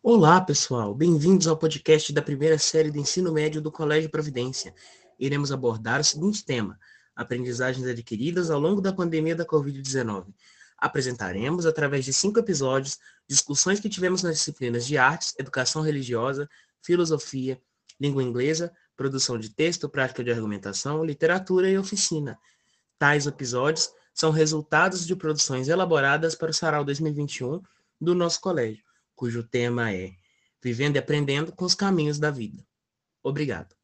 Olá, pessoal. Bem-vindos ao podcast da primeira série do ensino médio do Colégio Providência. Iremos abordar o seguinte tema: aprendizagens adquiridas ao longo da pandemia da Covid-19. Apresentaremos, através de cinco episódios, discussões que tivemos nas disciplinas de artes, educação religiosa, filosofia, língua inglesa, produção de texto, prática de argumentação, literatura e oficina. Tais episódios são resultados de produções elaboradas para o Sarau 2021 do nosso colégio, cujo tema é Vivendo e Aprendendo com os Caminhos da Vida. Obrigado.